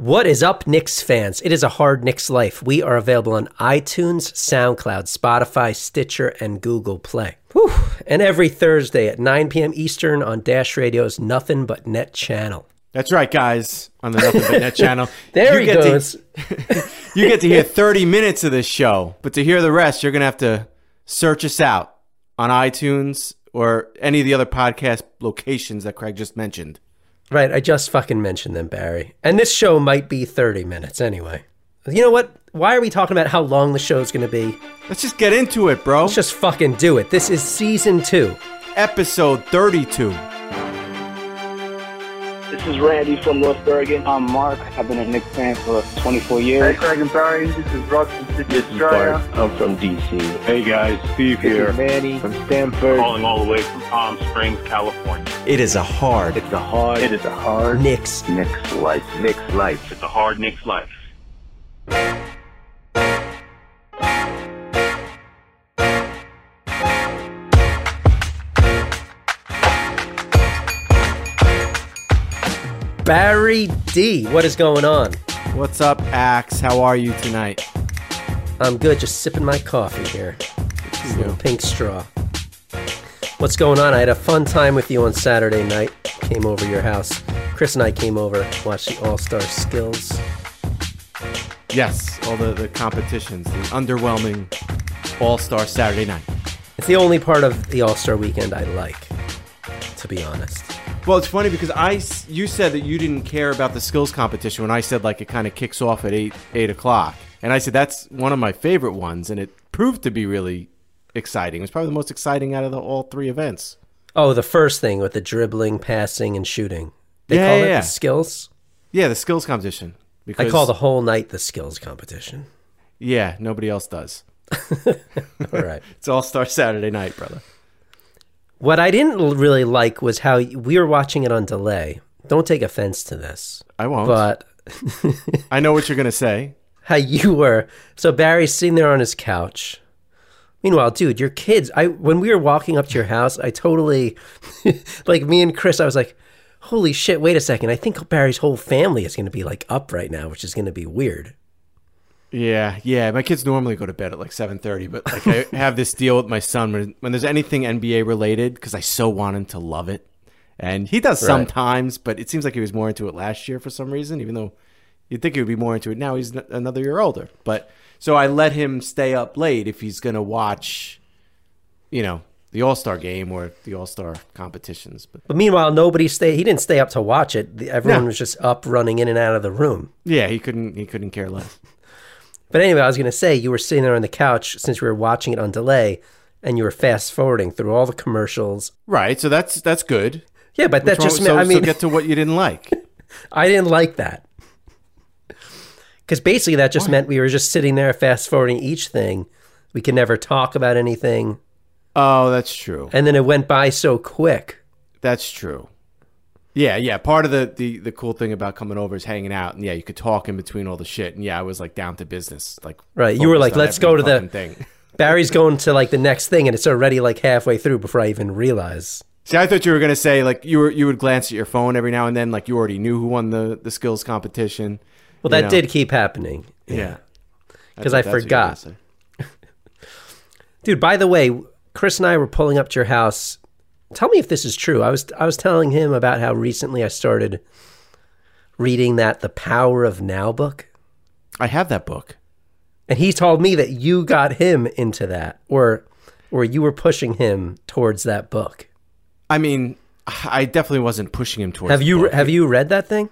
What is up, Knicks fans? It is a hard Knicks life. We are available on iTunes, SoundCloud, Spotify, Stitcher, and Google Play. Whew. And every Thursday at 9 p.m. Eastern on Dash Radio's Nothing But Net channel. That's right, guys, on the Nothing But Net channel. There you he goes. To, you get to hear 30 minutes of this show, but to hear the rest, you're going to have to search us out on iTunes or any of the other podcast locations that Craig just mentioned. Right, I just fucking mentioned them, Barry. And this show might be 30 minutes anyway. You know what? Why are we talking about how long the show's to be? Let's just get into it, bro. Let's just fucking do it. This is season two. Episode 32. This is Randy from North Bergen. I'm Mark. I've been a Knicks fan for 24 Hey, years. Craig and Barry. This is Russ from Sydney Australia. I'm from DC. Hey guys, Steve This here. is Manny from Stanford. Calling all the way from Palm Springs, California. It is a hard, It's a hard. It is a hard Knicks. Knicks life. Knicks life. It's a hard Knicks life. Barry D. What is going on? What's up, Axe? How are you tonight? I'm good, just sipping my coffee here. This little pink straw. What's going on? I had a fun time with you on Saturday night. Came over your house. Chris and I came over, watched the All Star Skills. Yes, all the, the competitions, the underwhelming All Star Saturday night. It's the only part of the All Star weekend I like, to be honest. Well, it's funny because I, you said that you didn't care about the skills competition when I said like it kind of kicks off at eight eight o'clock, and I said that's one of my favorite ones, and it proved to be really exciting. It was probably the most exciting out of the, all three events. Oh, the first thing with the dribbling, passing, and shooting. They Yeah, call yeah, it yeah. the skills. Yeah, the skills competition. Because I call the whole night the skills competition. yeah, nobody else does. All right. It's All Star Saturday night, brother. What I didn't really like was how we were watching it on delay. Don't take offense to this, I won't. but I know what you're gonna say. how you were. So Barry's sitting there on his couch. Meanwhile, dude, your kids. I when we were walking up to your house, I totally, like me and Chris. I was like, "Holy shit! Wait a second. I think Barry's whole family is going to be like up right now, which is going to be weird." Yeah, yeah. My kids normally go to bed at like seven thirty, but like I have this deal with my son when when there's anything NBA related because I so want him to love it, and he does Right. sometimes, but it seems like he was more into it last year for some reason. Even though you'd think he would be more into it now, he's n- another year older. But so I let him stay up late if he's gonna watch, you know, the All Star game or the All Star competitions. But But meanwhile, nobody stay. He didn't stay up to watch it. The- Everyone No. was just up, running in and out of the room. yeah, he couldn't he couldn't care less. But anyway, I was going to say you were sitting there on the couch since we were watching it on delay, and you were fast forwarding through all the commercials. Right. So that's that's good. Yeah, but that just so, meant, I mean, so get to what you didn't like. I didn't like that. Because basically, that just meant we were just sitting there fast forwarding each thing. We could never talk about anything. Oh, that's true. And then it went by so quick. That's true. Yeah, yeah. Part of the, the the cool thing about coming over is hanging out, and yeah, you could talk in between all the shit. And yeah, I was like down to business, like Right, you were like, "Let's go to the- thing. Barry's going to like the next thing, and it's already like halfway through before I even realize. See, I thought you were gonna say like you were you would glance at your phone every now and then, like you already knew who won the the skills competition. Well, that know. did keep happening. Yeah, 'Cause thought I that's what you were forgot. Dude, by the way, Chris and I were pulling up to your house. Tell me if this is true. I was I was telling him about how recently I started reading that The Power of Now book. I have that book. And he told me that you got him into that or or you were pushing him towards that book. I mean, I definitely wasn't pushing him towards. Have you have you read that thing?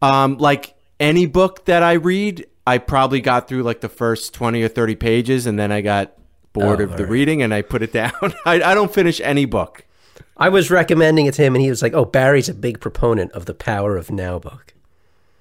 Um, like any book that I read, I probably got through like the first twenty or thirty pages, and then I got bored Oh, of the alright. reading, and I put it down. I, I don't finish any book. I was recommending it to him and he was like, "Oh, Barry's a big proponent of the Power of Now book."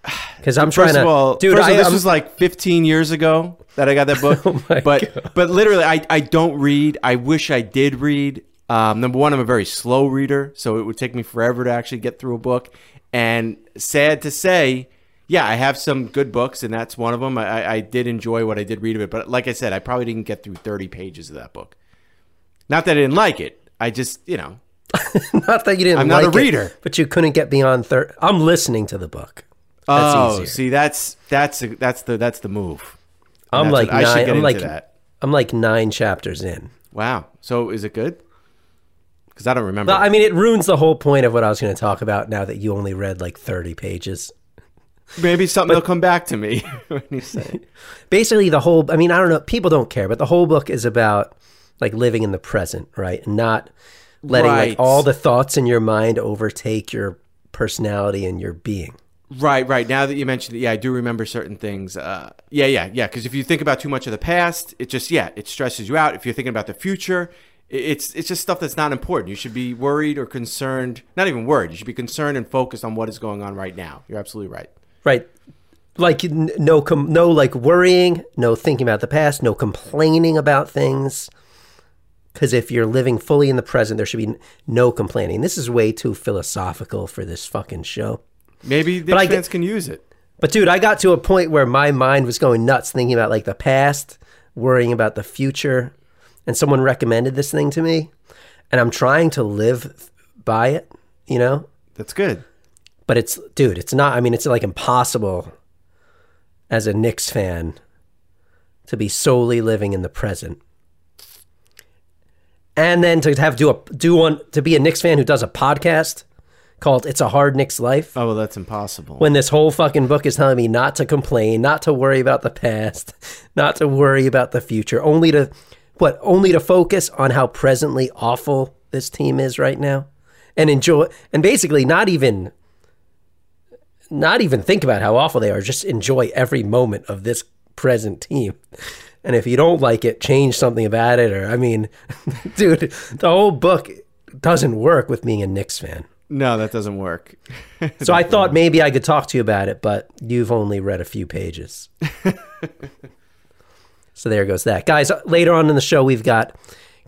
because I'm trying First to, of all, dude. first I, all, this I'm- was like 15 years ago that I got that book. Oh but God. but literally, I, I don't read. I wish I did read. Um, number one, I'm a very slow reader, so it would take me forever to actually get through a book. And sad to say, yeah, I have some good books, and that's one of them. I, I- I did enjoy what I did read of it, but like I said, I probably didn't get through 30 pages of that book. Not that I didn't like it. I just, you know, not that you didn't. I'm not a like it, reader. but you couldn't get beyond third. I'm listening to the book. That's oh, easier. see, that's that's that's the that's the move. And I'm like what- I should nine. get I'm like that. I'm like nine chapters in. Wow. So is it good? Because I don't remember. But I mean, it ruins the whole point of what I was going to talk about. Now that you only read like 30 pages. Maybe something will come back to me when you say. basically the whole i mean i don't know people don't care but the whole book is about like living in the present right not letting Right. like all the thoughts in your mind overtake your personality and your being Right, right. Now that you mentioned it, yeah, I do remember certain things. Uh, yeah, yeah, yeah. Because if you think about too much of the past, it just yeah, it stresses you out. If you're thinking about the future, it's it's just stuff that's not important. You should be worried or concerned. Not even worried. You should be concerned and focused on what is going on right now. You're absolutely right. right like no com- no like worrying no thinking about the past no complaining about things because if you're living fully in the present there should be no complaining this is way too philosophical for this fucking show Maybe the But fans get- can use it. But dude, I got to a point where my mind was going nuts thinking about like the past, worrying about the future, and someone recommended this thing to me, and I'm trying to live by it, you know? That's good. But it's dude, it's not I mean, it's like impossible as a Knicks fan to be solely living in the present. And then to have do a do one to be a Knicks fan who does a podcast called It's a Hard Knicks Life Oh well, that's impossible. when this whole fucking book is telling me not to complain, not to worry about the past, not to worry about the future, only to what only to focus on how presently awful this team is right now and enjoy and basically not even not even think about how awful they are, just enjoy every moment of this present team. And if you don't like it, change something about it or I mean, dude, the whole book doesn't work with being a Knicks fan. no, that doesn't work. So I thought maybe I could talk to you about it, but you've only read a few pages. so there goes that. Guys, later on in the show, we've got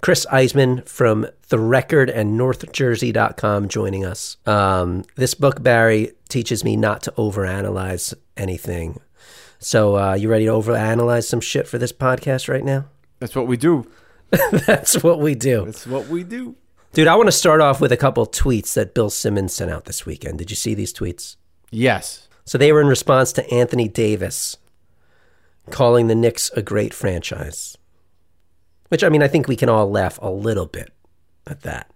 Chris Iseman from The Record and NorthJersey.com joining us. Um, this book, Barry, teaches me not to overanalyze anything. So uh, you ready to overanalyze some shit for this podcast right now? That's what we do. That's what we do. That's what we do. Dude, I want to start off with a couple tweets that Bill Simmons sent out this weekend. Did you see these tweets? Yes. So they were in response to Anthony Davis calling the Knicks a great franchise. Which, I mean, I think we can all laugh a little bit at that.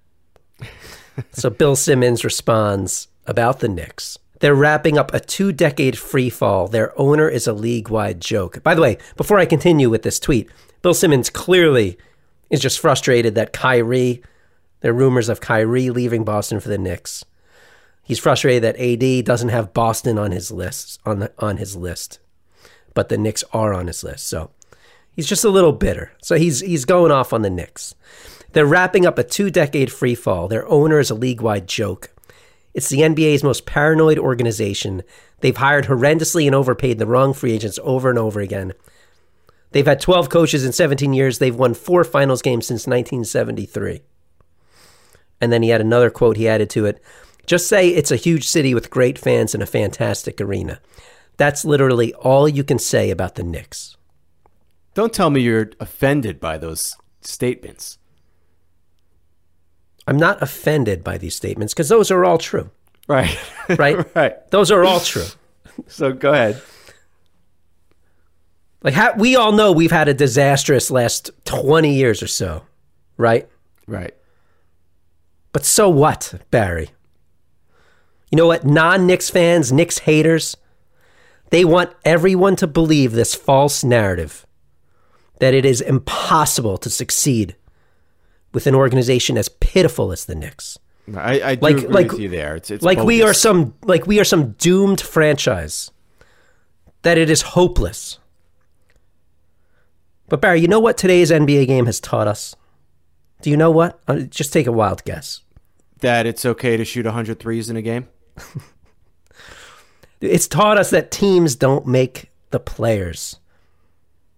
so Bill Simmons responds about the Knicks. They're wrapping up a two decade free fall. Their owner is a league wide joke. By the way, before I continue with this tweet, Bill Simmons clearly is just frustrated that Kyrie, there are rumors of Kyrie leaving Boston for the Knicks. He's frustrated that AD doesn't have Boston on his list on the, on his list, but the Knicks are on his list. So he's just a little bitter. So he's he's going off on the Knicks. They're wrapping up a two-decade free fall. Their owner is a league-wide joke. It's the NBA's most paranoid organization. They've hired horrendously and overpaid the wrong free agents over and over again. They've had 12 coaches in 17 years. They've won four finals games since 1973. And then he had another quote he added to it. Just say it's a huge city with great fans and a fantastic arena. That's literally all you can say about the Knicks. Don't tell me you're offended by those statements. I'm not offended by these statements because those are all true, Right. right? right. Those are all true. So go ahead. Like ha- we all know we've had a disastrous last 20 years or so, right? Right. But so what, Barry? You know what? Non Knicks fans, Knicks haters, they want everyone to believe this false narrative that it is impossible to succeed with an organization as pitiful as the Knicks. I, I do Like- agree like- with you there. It's, it's like we are some like we are some doomed franchise that it is hopeless. But Barry, you know what today's NBA game has taught us? Do you know what? Uh, Just take a wild guess. that it's okay to shoot 100 threes in a game. It's taught us that teams don't make the players.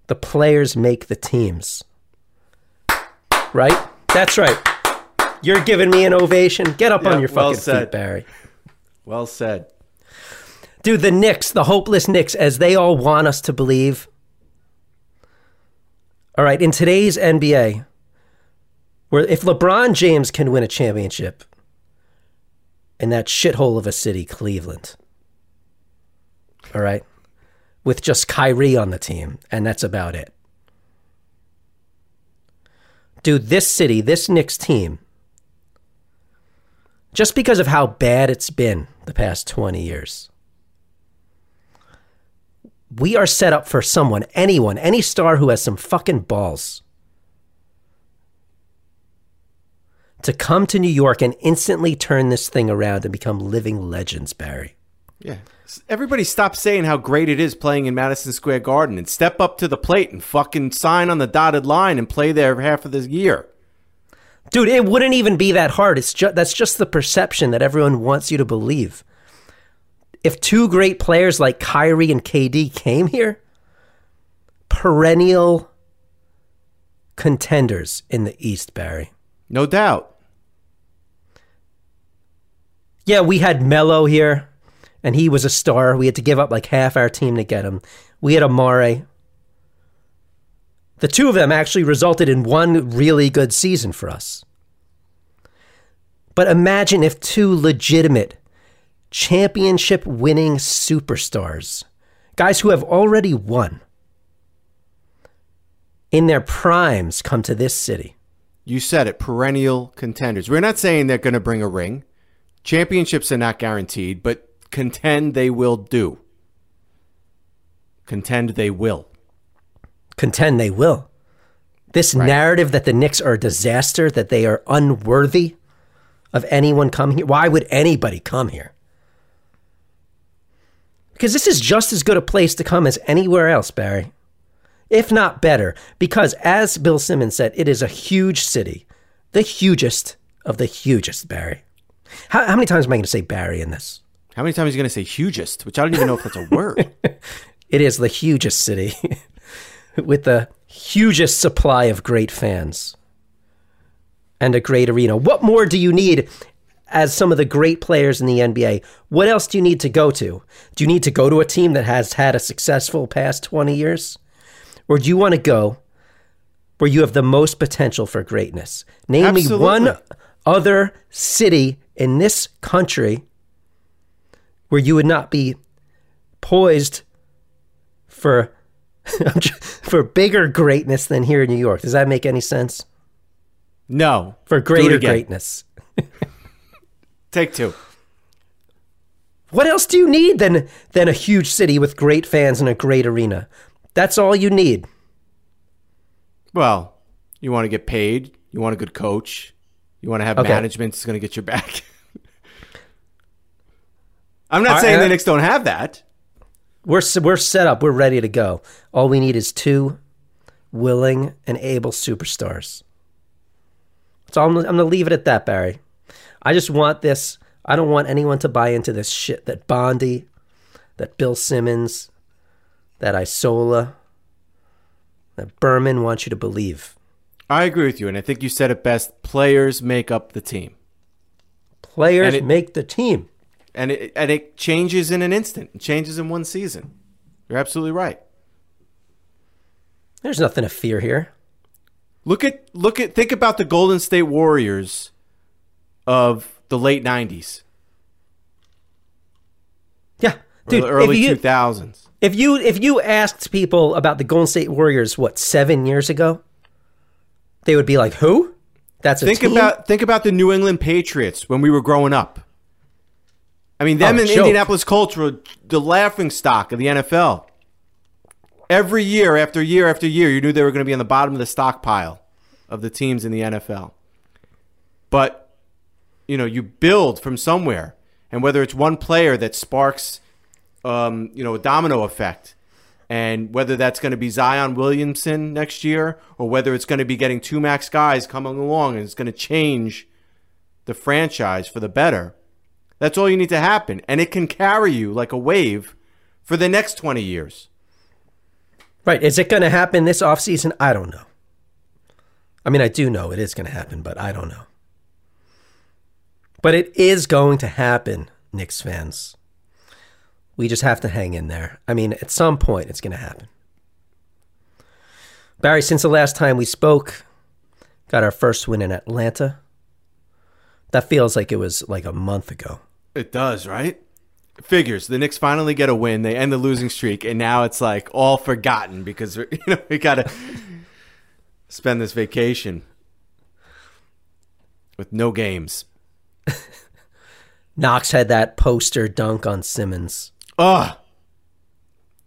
The players make the teams. Right? That's right. You're giving me an ovation. Get up Yeah, on your well fucking said. feet, Barry. Well said. Dude, the Knicks, the hopeless Knicks, as they all want us to believe. All right, in today's NBA, where if LeBron James can win a championship in that shithole of a city, Cleveland, all right, with just Kyrie on the team, and that's about it. Dude, this city, this Knicks team, just because of how bad it's been the past 20 years, we are set up for someone, anyone, any star who has some fucking balls to come to New York and instantly turn this thing around and become living legends, Barry. Yeah. Everybody stop saying how great it is playing in Madison Square Garden and step up to the plate and fucking sign on the dotted line and play there half of the year. Dude, it wouldn't even be that hard. It's just that's just the perception that everyone wants you to believe. If two great players like Kyrie and KD came here, perennial contenders in the East, Barry. No doubt. Yeah, we had Melo here, and he was a star. We had to give up like half our team to get him. We had Amare. The two of them actually resulted in one really good season for us. But imagine if two legitimate championship winning superstars, guys who have already won, in their primes come to this city. You said it, perennial contenders. We're not saying they're going to bring a ring. Championships are not guaranteed, but contend they will do. Contend they will. contend they will. This narrative that the Knicks are a disaster, that they are unworthy of anyone coming here. Why would anybody come here? Because this is just as good a place to come as anywhere else, Barry. If not better. Because as Bill Simmons said, it is a huge city. The hugest of the hugest, Barry. How, how many times am I going to say Barry in this? How many times are you going to say hugest, which I don't even know if that's a word? It is the hugest city with the hugest supply of great fans and a great arena. What more do you need as some of the great players in the NBA? What else do you need to go to? Do you need to go to a team that has had a successful past 20 years? Or do you want to go where you have the most potential for greatness? Name me one other city in this country where you would not be poised for for bigger greatness than here in New York. Does that make any sense? No. For greater greatness. Take two. What else do you need than than a huge city with great fans and a great arena? That's all you need. Well, you want to get paid. You want a good coach. You want to have Okay. management that's going to get your back. I'm not saying the Knicks don't have that. We're we're set up. We're ready to go. All we need is two willing and able superstars. So I'm, I'm going to leave it at that, Barry. I just want this. I don't want anyone to buy into this shit that Bondy, that Bill Simmons, that Isola, that Berman wants you to believe. I agree with you, and I think you said it best. Players make up the team, Players it- make the team. And it and it changes in an instant. It changes in one season. You're absolutely right. There's nothing to fear here. Look at look at think about the Golden State Warriors of the late '90s, Yeah, dude. the early 2000s. If you if you asked people about the Golden State Warriors, what seven years ago, they would be like, "Who? That's a Think team? about think about the New England Patriots when we were growing up. I mean, them Oh, and joke. Indianapolis Colts were the laughing stock of the NFL. Every year after year after year, you knew they were going to be on the bottom of the stockpile of the teams in the NFL. But you know, you build from somewhere, and whether it's one player that sparks, um, you know, a domino effect, and whether that's going to be Zion Williamson next year, or whether it's going to be getting two max guys coming along and it's going to change the franchise for the better. That's all you need to happen. And it can carry you like a wave for the next 20 years. Right. Is it going to happen this offseason? I don't know. I mean, I do know it is going to happen, but I don't know. But it is going to happen, Knicks fans. We just have to hang in there. I mean, at some point, it's going to happen. Barry, since the last time we spoke, got our first win in Atlanta. That feels like it was like a month ago. It does, right? Figures. The Knicks finally get a win. They end the losing streak, and now it's like all forgotten because you know we got to spend this vacation with no games. Knox had that poster dunk on Simmons. Ugh.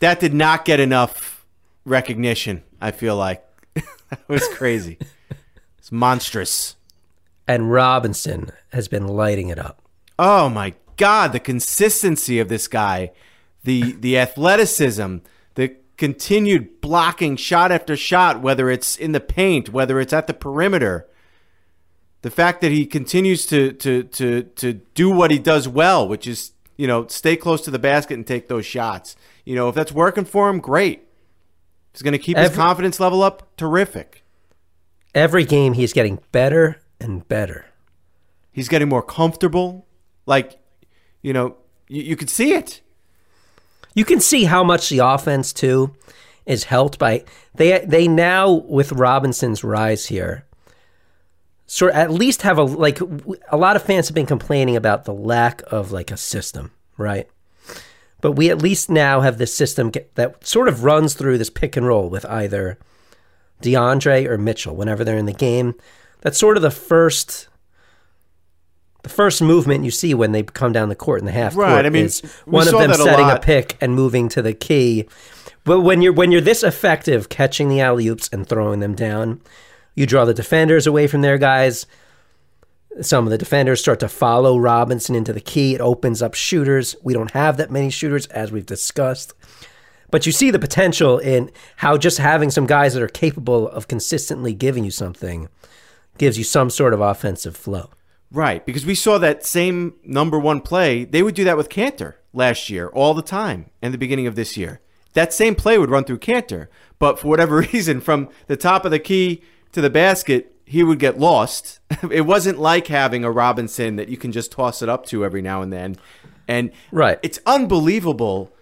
That did not get enough recognition, I feel like. that was crazy. It's monstrous. And Robinson has been lighting it up. Oh my god, the consistency of this guy, the the athleticism, the continued blocking shot after shot whether it's in the paint, whether it's at the perimeter. The fact that he continues to to to to do what he does well, which is, you know, stay close to the basket and take those shots. You know, if that's working for him, great. If he's going to keep his confidence level up, terrific. Every game he's getting better and better. He's getting more comfortable. Like, you know, you, you could see it. You can see how much the offense too is helped by they they now with Robinson's rise here. Sort at least have a like a lot of fans have been complaining about the lack of like a system, right? But we at least now have this system get, that sort of runs through this pick and roll with either DeAndre or Mitchell whenever they're in the game. That's sort of the first the first movement you see when they come down the court in the half Right, court I mean, is one of them that a setting a pick and moving to the key. But when you're when you're this effective catching the alley oops and throwing them down, you draw the defenders away from their guys. Some of the defenders start to follow Robinson into the key. It opens up shooters. We don't have that many shooters, as we've discussed. But you see the potential in how just having some guys that are capable of consistently giving you something gives you some sort of offensive flow. Right, because we saw that same number one play. They would do that with Kanter last year all the time in the beginning of this year. That same play would run through Kanter, but for whatever reason, from the top of the key to the basket, he would get lost. It wasn't like having a Robinson that you can just toss it up to every now and then. And Right. it's unbelievable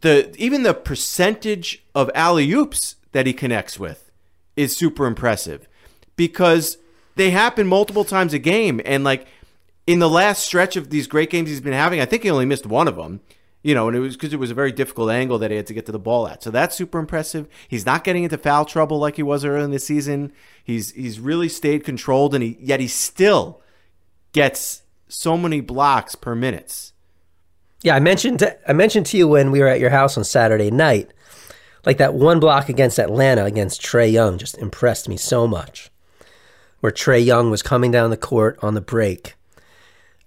the even the percentage of alley oops that he connects with is super impressive because they happen multiple times a game and like in the last stretch of these great games he's been having i think he only missed one of them you know and it was because it was a very difficult angle that he had to get to the ball at so that's super impressive he's not getting into foul trouble like he was early in the season he's he's really stayed controlled and he yet he still gets so many blocks per minutes. Yeah, I mentioned I mentioned to you when we were at your house on Saturday night, like that one block against Atlanta against Trae Young just impressed me so much. Where Trae Young was coming down the court on the break,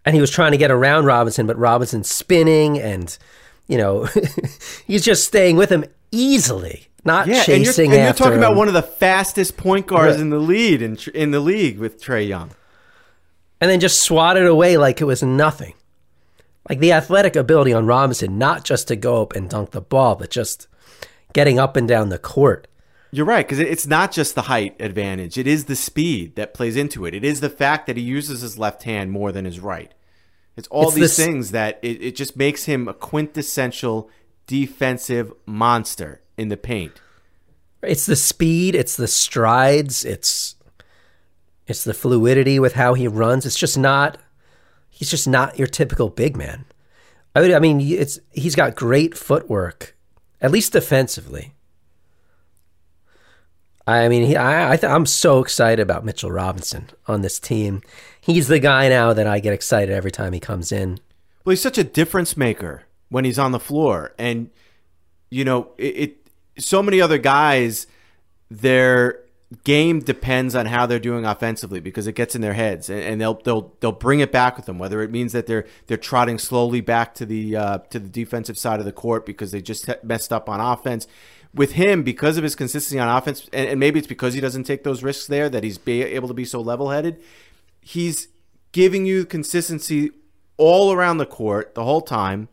and he was trying to get around Robinson, but Robinson spinning and you know he's just staying with him easily, not Yeah, and you're, chasing and you're talking about one of the fastest point guards Right. in the lead in in the league with Trae Young. and then just swatted away like it was nothing. Like the athletic ability on Robinson, not just to go up and dunk the ball, but just getting up and down the court. You're right because it's not just the height advantage; it is the speed that plays into it. It is the fact that he uses his left hand more than his right. It's all It's these this- things that it, it just makes him a quintessential defensive monster in the paint. It's the speed, it's the strides, it's it's the fluidity with how he runs. It's just not he's just not your typical big man. I mean, I mean it's he's got great footwork, at least defensively. I mean, he, I, I th- I'm so excited about Mitchell Robinson on this team. He's the guy now that I get excited every time he comes in. Well, he's such a difference maker when he's on the floor, and you know, it, it so many other guys, their game depends on how they're doing offensively because it gets in their heads, and, and they'll they'll they'll bring it back with them. Whether it means that they're they're trotting slowly back to the uh, to the defensive side of the court because they just messed up on offense. With him, because of his consistency on offense, and, and maybe it's because he doesn't take those risks there that he's be able to be so level headed. He's giving you consistency all around the court the whole time.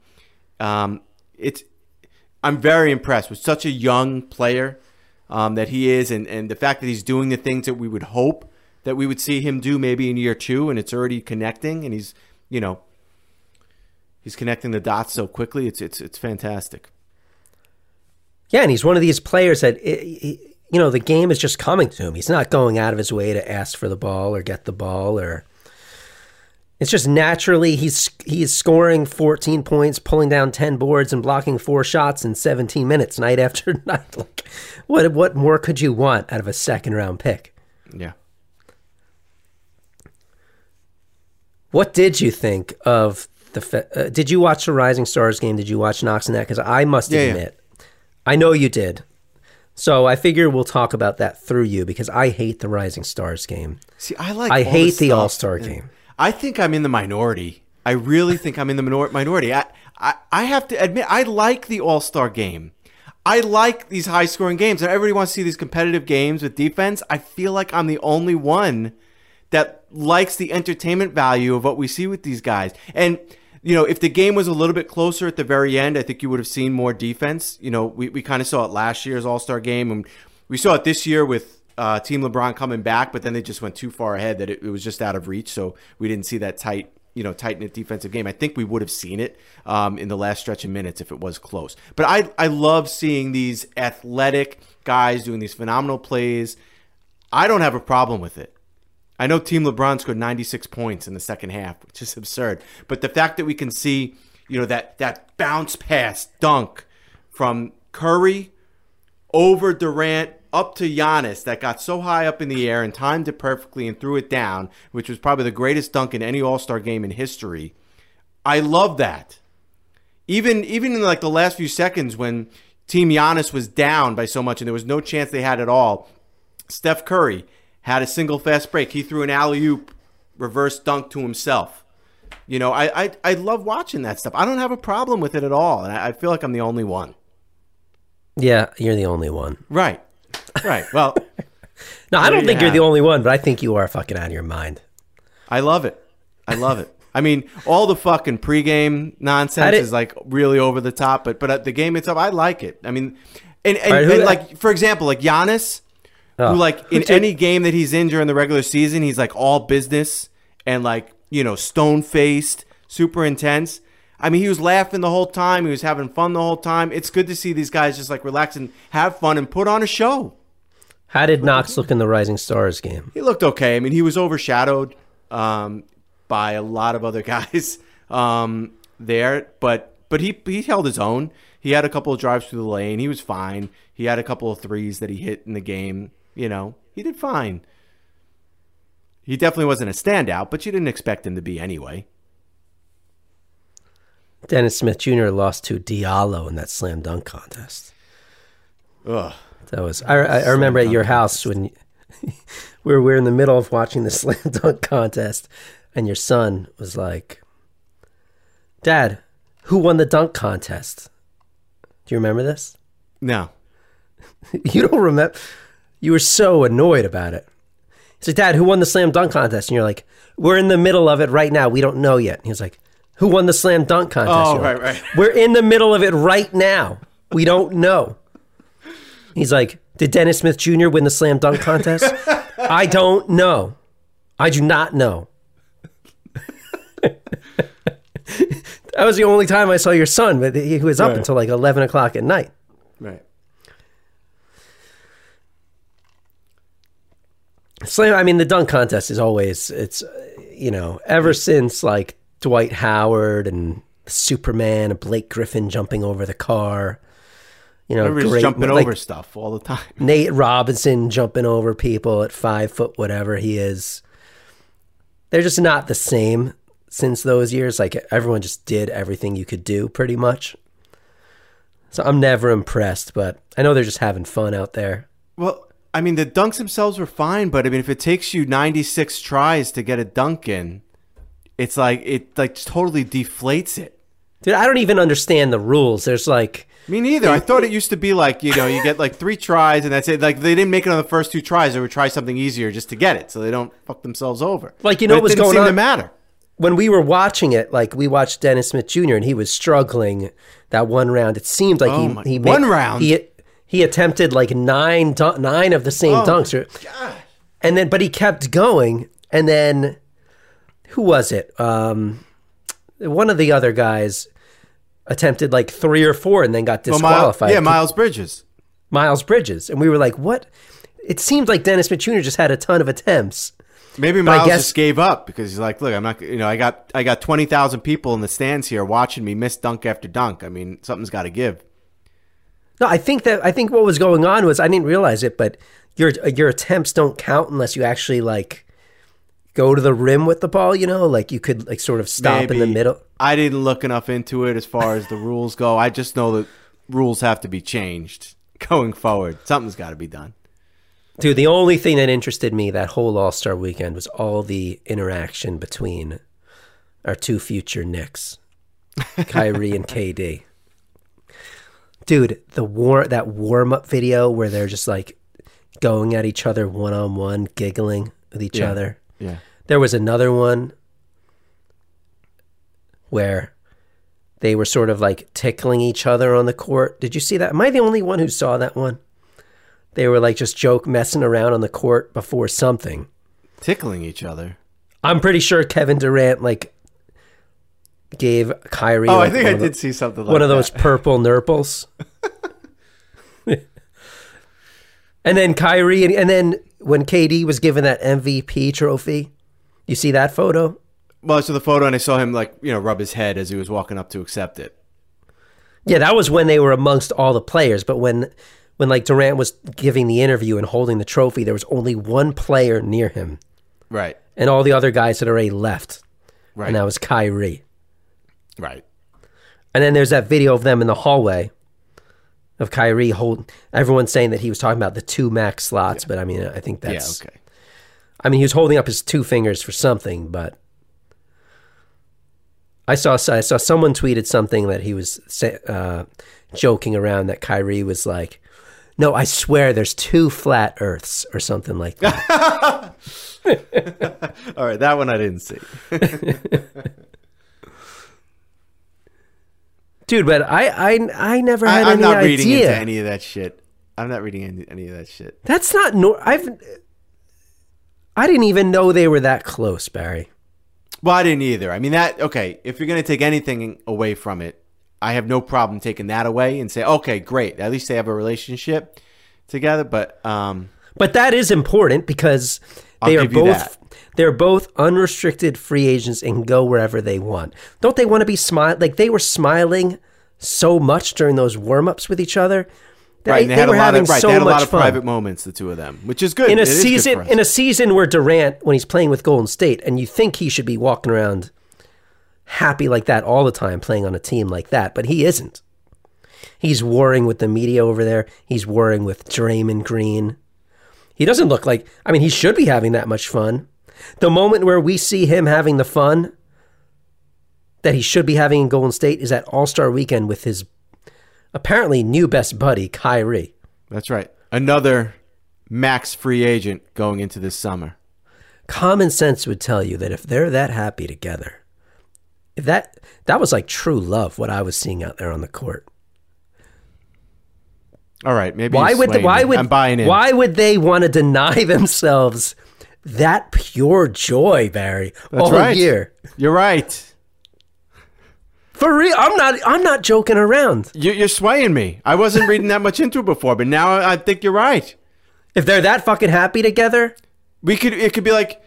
Um, it's I'm very impressed with such a young player um, that he is, and, and the fact that he's doing the things that we would hope that we would see him do maybe in year two, and it's already connecting, and he's you know he's connecting the dots so quickly. It's it's it's fantastic. Yeah, and he's one of these players that you know the game is just coming to him. He's not going out of his way to ask for the ball or get the ball or it's just naturally he's he's scoring 14 points, pulling down 10 boards and blocking four shots in 17 minutes night after night. Like what what more could you want out of a second round pick? Yeah. What did you think of the uh, did you watch the Rising Stars game? Did you watch Knox and that cuz I must Yeah, yeah. I know you did. So I figure we'll talk about that through you because I hate the Rising Stars game. See, I like. I all hate the. All-Star game. I think I'm in the minority. I really think I'm in the minor- minority. I, I I have to admit, I like the All Star game. I like these high scoring games, and everybody wants to see these competitive games with defense. I feel like I'm the only one that likes the entertainment value of what we see with these guys. And you know, if the game was a little bit closer at the very end, I think you would have seen more defense. You know, we, we kind of saw it last year's All Star game, and we saw it this year with uh, Team LeBron coming back, but then they just went too far ahead that it, it was just out of reach. So we didn't see that tight, you know, tight knit defensive game. I think we would have seen it um, in the last stretch of minutes if it was close. But I I love seeing these athletic guys doing these phenomenal plays. I don't have a problem with it. I know Team LeBron scored 96 points in the second half, which is absurd. But the fact that we can see, you know, that that bounce pass dunk from Curry over Durant up to Giannis that got so high up in the air and timed it perfectly and threw it down, which was probably the greatest dunk in any All-Star game in history. I love that. Even even in like the last few seconds when Team Giannis was down by so much and there was no chance they had at all, Steph Curry had a single fast break. He threw an alley oop reverse dunk to himself. You know, I, I I love watching that stuff. I don't have a problem with it at all, and I, I feel like I'm the only one. Yeah, you're the only one. Right, right. Well, No, I don't think you're the only one, but I think you are fucking out of your mind. I love it. I love it. I mean, all the fucking pregame nonsense is like really over the top, but but at the game itself, I like it. I mean, and and, right, and like for example, like Giannis, Oh. who like in any game that he's in during the regular season, he's like all business and like you know stone faced, super intense. I mean, he was laughing the whole time. He was having fun the whole time. It's good to see these guys just like relax and have fun and put on a show. How did Knox look in the Rising Stars game? He looked okay. I mean, he was overshadowed um, by a lot of other guys um, there, but but he he held his own. He had a couple of drives through the lane. He was fine. He had a couple of threes that he hit in the game. You know, he did fine. He definitely wasn't a standout, but you didn't expect him to be anyway. Dennis Smith Jr. lost to Diallo in that slam dunk contest. Ugh. That was I, I I remember at your house when we were we were in the middle of watching the slam dunk contest, and your son was like, "Dad, who won the dunk contest?" Do you remember this? No. You don't remember? You were so annoyed about it. He said, Dad, who won the slam dunk contest? And you're like, We're in the middle of it right now. We don't know yet. And he was like, Who won the slam dunk contest? Oh, You're right, like, right. We're in the middle of it right now. We don't know. He's like, Did Dennis Smith Jr. win the slam dunk contest? I don't know. I do not know. that was the only time I saw your son, but he was up Right. until like 11 o'clock at night. Right. Slam. I mean, the dunk contest is always it's you know ever since like Dwight Howard and Superman and Blake Griffin jumping over the car. You know, Everybody's great- jumping like over stuff all the time. Nate Robinson jumping over people at five foot, whatever he is. They're just not the same since those years. Like everyone just did everything you could do, pretty much. So I'm never impressed, but I know they're just having fun out there. Well, I mean, the dunks themselves were fine, but I mean, if it takes you 96 tries to get a dunk in, it's like it like totally deflates it. Dude, I don't even understand the rules. There's like Me neither. I thought it used to be like you know you get like three tries and that's it. Like they didn't make it on the first two tries. They would try something easier just to get it, so they don't fuck themselves over. Like, you know what was going seem to on? matter. when we were watching it, like we watched Dennis Smith Jr. and he was struggling that one round. It seemed like Oh he he one round? He he attempted like nine dun- nine of the same Oh dunks, or- and then but he kept going. And then who was it? Um, one of the other guys attempted like three or four and then got Well, Miles- disqualified. yeah, Miles Bridges. Miles Bridges, and we were like, what? It seemed like Dennis Smith Jr. just had a ton of attempts. Maybe Miles guess- just gave up because he's like, look, I'm not, you know, I got I got twenty thousand people in the stands here watching me miss dunk after dunk. I mean, something's got to give. No, I think that I think what was going on was I didn't realize it, but your your attempts don't count unless you actually like go to the rim with the ball. You know, like you could like sort of stop in the middle. I didn't look enough into it as far as the rules go. I just know that rules have to be changed going forward. Something's got to be done. Dude, the only thing that interested me that whole All Star weekend was all the interaction between our two future Knicks, Kyrie and KD. Dude, the war that warm up video where they're just like going at each other one on one, giggling with each Yeah. other. Yeah. There was another one where they were sort of like tickling each other on the court. Did you see that? Am I the only one who saw that one? They were like just joke messing around on the court before something. Tickling each other. I'm pretty sure Kevin Durant like gave Kyrie. Oh, I think I of the- did see something like one of that. those purple nurples. and then Kyrie, and, and then when KD was given that MVP trophy, you see that photo? Well, I saw the photo and I saw him like you know rub his head as he was walking up to accept it. Yeah, that was when they were amongst all the players. But when, when like Durant was giving the interview and holding the trophy, there was only one player near him, Right. and all the other guys had already left, Right. and that was Kyrie. Right. And then there's that video of them in the hallway of Kyrie holding. Everyone's saying that he was talking about the two max slots, but I mean, I think that's. yeah. Okay. I mean, he was holding up his two fingers for something, but I saw I saw someone tweeted something that he was uh, joking around that Kyrie was like, "No, I swear, there's two flat Earths" or something like that. All right. That one I didn't see. Dude, but I I I never I, had I'm any not idea. reading into any of that shit. I'm not reading any, any of that shit. That's not nor I've. I didn't even know they were that close, Barry. Well, I didn't either. I mean that. Okay, if you're gonna take anything away from it, I have no problem taking that away and say, okay, great. At least they have a relationship together. But um, But that is important because I'll they are both they're both unrestricted free agents and go wherever they want. Don't they want to be smile like they were smiling so much during those warm ups with each other? They, right, they, had a were lot having of right. so they had a lot of fun. private moments, the two of them, which is good. in a It season in a season where Durant when he's playing with Golden State and you think he should be walking around happy like that all the time playing on a team like that, but he isn't. He's warring with the media over there. He's warring with Draymond Green. He doesn't look like I mean he should be having that much fun. The moment where we see him having the fun that he should be having in Golden State is at All-Star weekend with his apparently new best buddy Kyrie. That's right. Another max free agent going into this summer. common sense would tell you that if they're that happy together, if that that was like true love, what I was seeing out there on the court. All right, maybe. Why would swaying why would I'm buying in? why would they want to deny themselves that pure joy, Barry, That's all right. year? You're right. For real, I'm not I'm not joking around. You- You're swaying me. I wasn't reading that much into it before, but now I think you're right. If they're that fucking happy together, We could. It could be like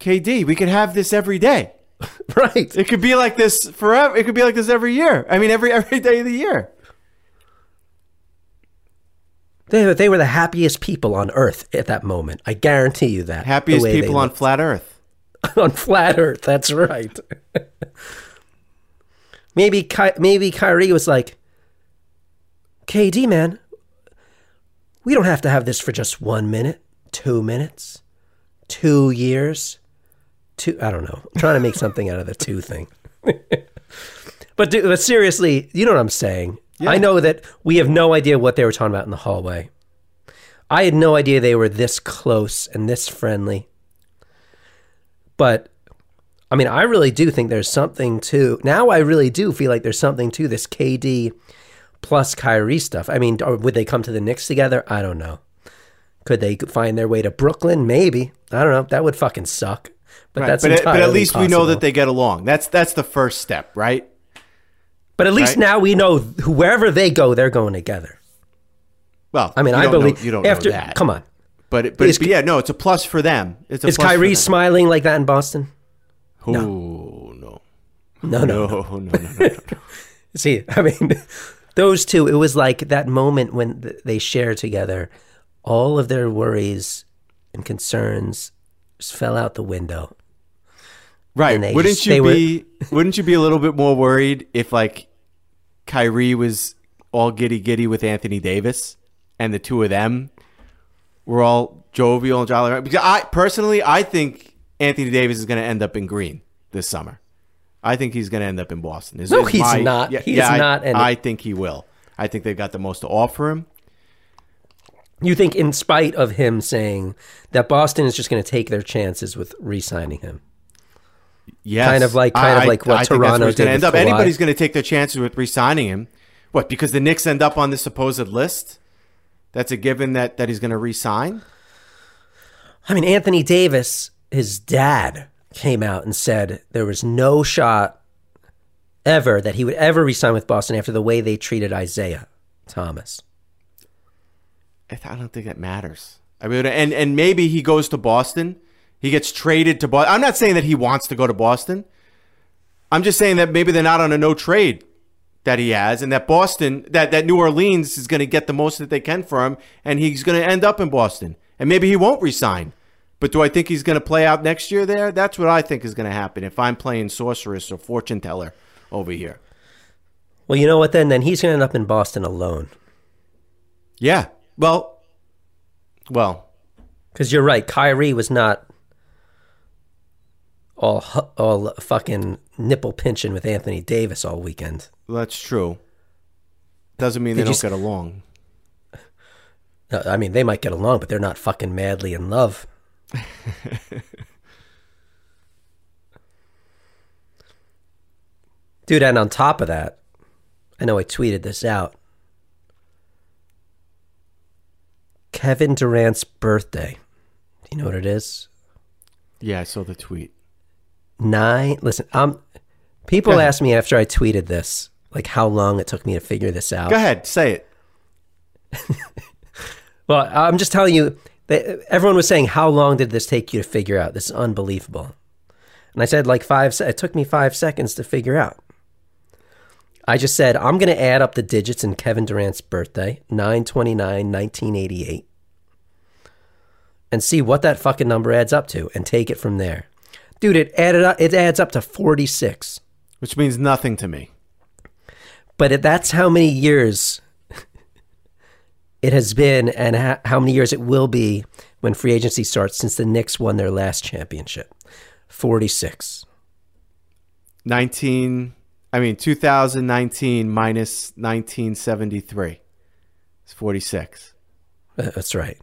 KD. We could have this every day. right? It could be like this forever. It could be like this every year. I mean, every every day of the year. They they were the happiest people on earth at that moment. I guarantee you that. Happiest people on flat Earth. on flat Earth. That's right. maybe Ky- maybe Kyrie was like, KD man, we don't have to have this for just one minute, two minutes, two years, two. I don't know. I'm trying to make something out of the two thing. but, dude, but seriously, you know what I'm saying. I know that we have no idea what they were talking about in the hallway. I had no idea they were this close and this friendly but I mean, I really do think there's something to now. I really do feel like there's something to this KD plus Kyrie stuff. I mean, would they come to the Knicks together? I don't know. Could they find their way to Brooklyn? Maybe. I don't know. That would fucking suck. But Right, that's but, but at least we know that they get along. That's that's the first step, right? But at least right? now we know wherever they go, they're going together. Well, I mean, I don't know- believe you don't after. know that. Come on, but but, Is- but yeah, no, it's a plus for them. It's a is Kyrie smiling like that in Boston? Oh no, No, no, no, no, no, no, no. See, I mean, those two, it was like that moment when they share together, all of their worries and concerns just fell out the window. Right? Wouldn't just- you they were- be? wouldn't you be a little bit more worried if like Kyrie was all giddy giddy with Anthony Davis, and the two of them were all jovial and jolly? Because I personally, I think Anthony Davis is going to end up in Green this summer. I think he's going to end up in Boston. Is- No, is he's not. He is I- not, and- I think he will. I think they've got the most to offer him. You think, in spite of him saying that Boston is just going to take their chances with re signing him? Yes. Kind of like- kind of like what I Toronto did end up. Kawhi. Anybody's going to take their chances with re-signing him. What? Because the Knicks end up on this supposed list. That's a given that that he's going to re-sign. I mean, Anthony Davis, his dad, came out and said there was no shot ever that he would ever resign with Boston after the way they treated Isaiah Thomas. I I don't think that matters. I mean, and and maybe he goes to Boston. He gets traded to Boston. I'm not saying that he wants to go to Boston. I'm just saying that maybe they're not on a no trade that he has, and that Boston, that that New Orleans is going to get the most that they can for him, and he's going to end up in Boston, and maybe he won't resign. But do I think he's going to play out next year there? That's what I think is going to happen if I'm playing sorceress or fortune teller over here. Well, you know what then? Then he's going to end up in Boston alone. Yeah. Well. Well. Because you're right. Kyrie was not all, all fucking nipple pinching with Anthony Davis all weekend. That's true. Doesn't mean Did they don't s- get along. I mean, they might get along, but they're not fucking madly in love. Dude, and on top of that, I know I tweeted this out. Kevin Durant's birthday. Do you know what it is? Yeah, I saw the tweet. Nine. Listen, um, people ask me after I tweeted this, like how long it took me to figure this out. Go ahead, say it. Well, I'm just telling you that everyone was saying, "How long did this take you to figure out? This is unbelievable." And I said, like five. se- It took me five seconds to figure out. I just said, I'm going to add up the digits in Kevin Durant's birthday, 929, 1988, and see what that fucking number adds up to and take it from there. Dude, it added up, it adds up to 46. Which means nothing to me. But it, that's how many years it has been and ha- how many years it will be when free agency starts since the Knicks won their last championship. 46. 19 I mean 2019 minus 1973. It's 46. Uh, That's right.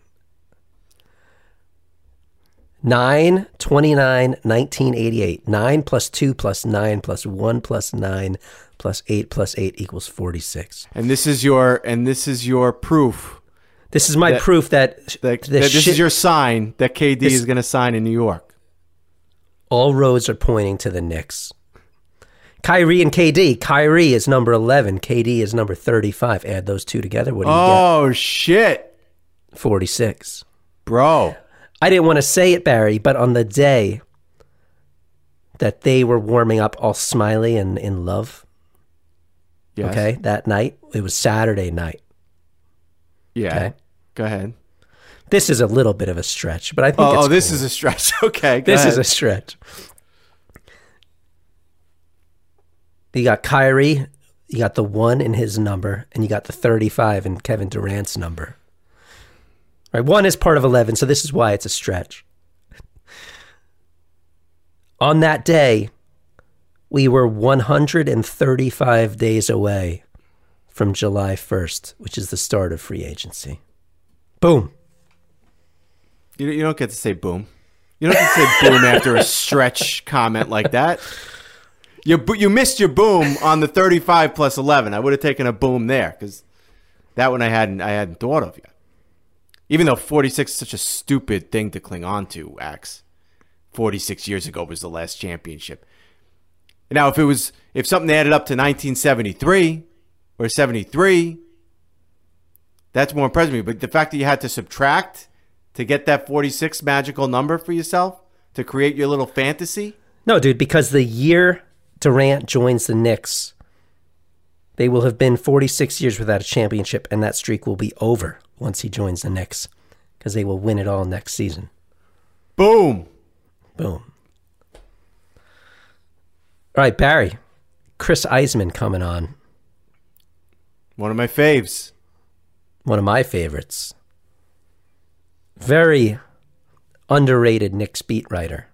9, 29, 1988. 9 plus 2 plus 9 plus 1 plus 9 plus 8 plus 8 equals 46. And this is your and this is your proof This is my That- proof that, that, that this shit- is your sign that KD This- is going to sign in New York. all roads are pointing to the Knicks. Kyrie and KD. Kyrie is number 11. KD is number 35. Add those two together. What do you get? Oh shit, 46. bro. I didn't want to say it, Barry, but on the day that they were warming up all smiley and in love, Yes. okay, that night, it was Saturday night. Yeah. Okay. Go ahead. This is a little bit of a stretch, but I think Oh, oh, this cool. is a stretch. Okay. go this is a stretch. You got Kyrie, you got the one in his number, and you got the 35 in Kevin Durant's number. Right, one is part of 11, so this is why it's a stretch. On that day, we were 135 days away from July 1st, which is the start of free agency. Boom. You, you don't get to say boom. You don't get to say boom after a stretch comment like that. You you missed your boom on the 35 plus 11. I would have taken a boom there because that one I hadn't I hadn't thought of yet. Even though 46 is such a stupid thing to cling on to, Axe. 46 years ago was the last championship. Now, if it was if something added up to 1973 or 73, that's more impressive to me. But the fact that you had to subtract to get that 46 magical number for yourself to create your little fantasy. No, dude, because the year Durant joins the Knicks, they will have been 46 years without a championship, and that streak will be over once he joins the Knicks because they will win it all next season. Boom. Boom. All right, Barry. Chris Iseman coming on. One of my faves. One of my favorites. Very underrated Knicks beat writer.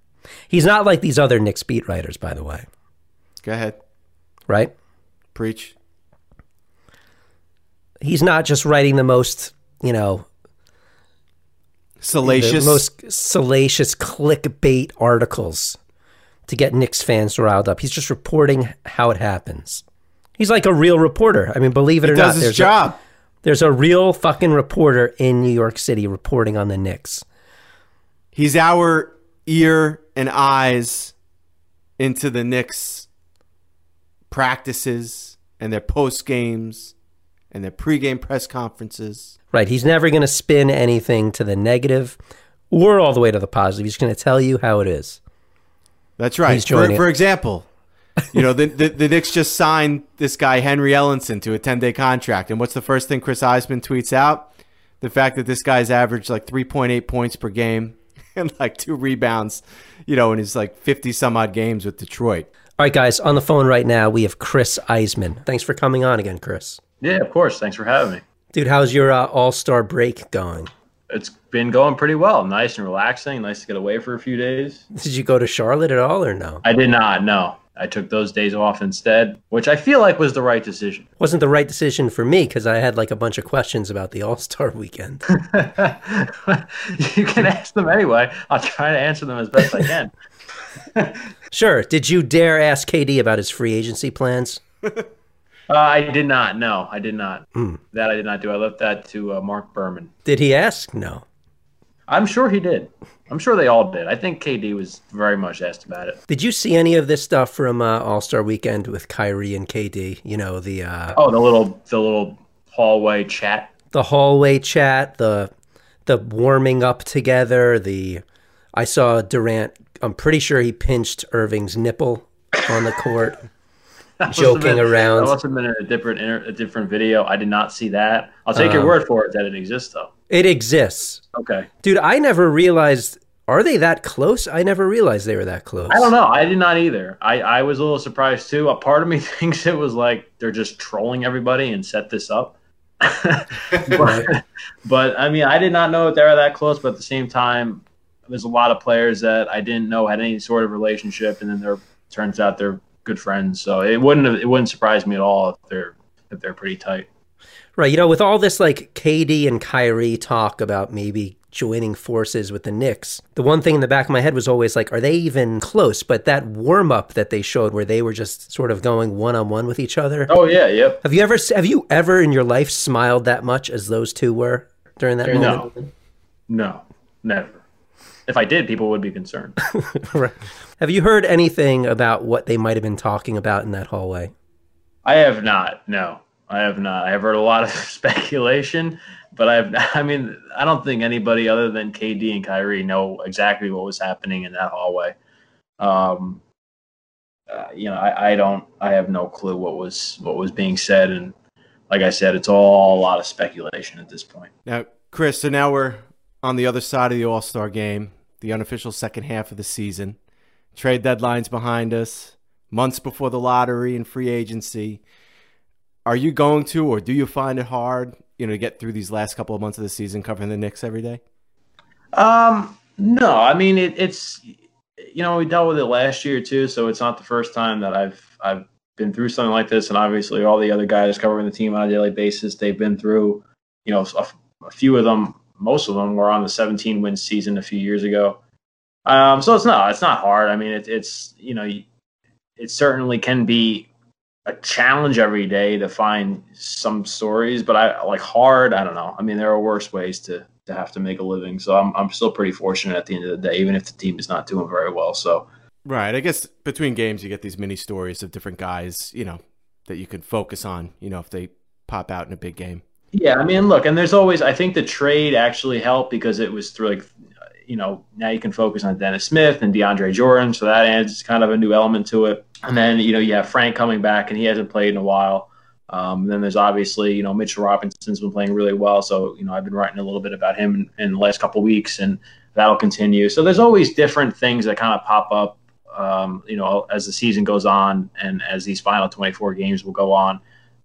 He's not like these other Knicks beat writers, by the way, Go ahead. right? Preach. He's not just writing the most, you know, Salacious. the most salacious clickbait articles to get Knicks fans riled up. He's just reporting how it happens. He's like a real reporter. I mean, believe it he or does not, his there's job. A, there's a real fucking reporter in New York City reporting on the Knicks. He's our ear and eyes into the Knicks practices and their post games and their pregame press conferences. Right. He's never going to spin anything to the negative or all the way to the positive. He's going to tell you how it is. That's right. For, for example, you know, the, the, the Knicks just signed this guy, Henry Ellenson, to a 10 day contract. And what's the first thing Chris Iseman tweets out? The fact that this guy's averaged like 3.8 points per game and like two rebounds, you know, in his like 50 some odd games with Detroit. All right, guys, on the phone right now, we have Chris Iseman. Thanks for coming on again, Chris. Yeah, of course. Thanks for having me. Dude, how's your uh, all star break going? It's been going pretty well. Nice and relaxing. Nice to get away for a few days. Did you go to Charlotte at all or no? I did not. No, I took those days off instead, which I feel like was the right decision. Wasn't the right decision for me because I had like a bunch of questions about the All Star weekend. you can ask them anyway. I'll try to answer them as best I can. sure. Did you dare ask KD about his free agency plans? Uh, I did not. No, I did not. That I did not do. I left that to uh, Marc Berman. Did he ask? No. I'm sure he did. I'm sure they all did. I think KD was very much asked about it. Did you see any of this stuff from uh, All Star Weekend with Kyrie and KD? You know the uh, Oh, the little the little hallway chat. the hallway chat, the the warming up together. The I saw Durant. I'm pretty sure he pinched Irving's nipple on the court, That must have joking been- around. That must have been a different a different video. I did not see that. I'll take your Um, word for it that it exists, though. It exists, Okay. dude. I never realized. Are they that close? I never realized they were that close. I don't know. I did not either. I, I was a little surprised too. A part of me thinks it was like they're just trolling everybody and set this up. but, but I mean, I did not know that they were that close. But at the same time, there's a lot of players that I didn't know had any sort of relationship, and then there turns out they're good friends. So it wouldn't have, it wouldn't surprise me at all if they're if they're pretty tight. Right. You know, with all this like KD and Kyrie talk about maybe joining forces with the Knicks, the one thing in the back of my head was always like, are they even close? But that warm up that they showed where they were just sort of going one on one with each other. Oh yeah, yep. Have you ever have you ever in your life smiled that much as those two were during that No, moment? no, never. If I did, people would be concerned. Right. Have you heard anything about what they might have been talking about in that hallway? I have not. No, I have not. I have heard a lot of speculation, but I've. I mean, I don't think anybody other than KD and Kyrie know exactly what was happening in that hallway. Um, uh, you know, I, I don't. I have no clue what was what was being said, and like I said, it's all a lot of speculation at this point. Now, Chris, so now we're on the other side of the All Star game, the unofficial second half of the season. Trade deadlines behind us, months before the lottery and free agency. Are you going to, or do you find it hard, you know, to get through these last couple of months of the season covering the Knicks every day? Um, no, I mean it, it's you know we dealt with it last year too, so it's not the first time that I've I've been through something like this, and obviously all the other guys covering the team on a daily basis, they've been through, you know, a, a few of them, most of them were on the 17 win season a few years ago. Um, so it's not it's not hard. I mean, it, it's you know, it certainly can be a challenge every day to find some stories, but I like hard. I don't know. I mean, there are worse ways to to have to make a living. So I'm I'm still pretty fortunate at the end of the day, even if the team is not doing very well. So Right. I guess between games, you get these mini stories of different guys, you know, that you can focus on, you know, if they pop out in a big game. Yeah, I mean, look, and there's always. I think the trade actually helped because it was through like, you know, now you can focus on Dennis Smith and DeAndre Jordan, so that adds kind of a new element to it. And then you know you have Frank coming back, and he hasn't played in a while. Um, then there's obviously you know Mitchell Robinson's been playing really well, so you know I've been writing a little bit about him in, in the last couple weeks, and that'll continue. So there's always different things that kind of pop up, um, you know, as the season goes on, and as these final 24 games will go on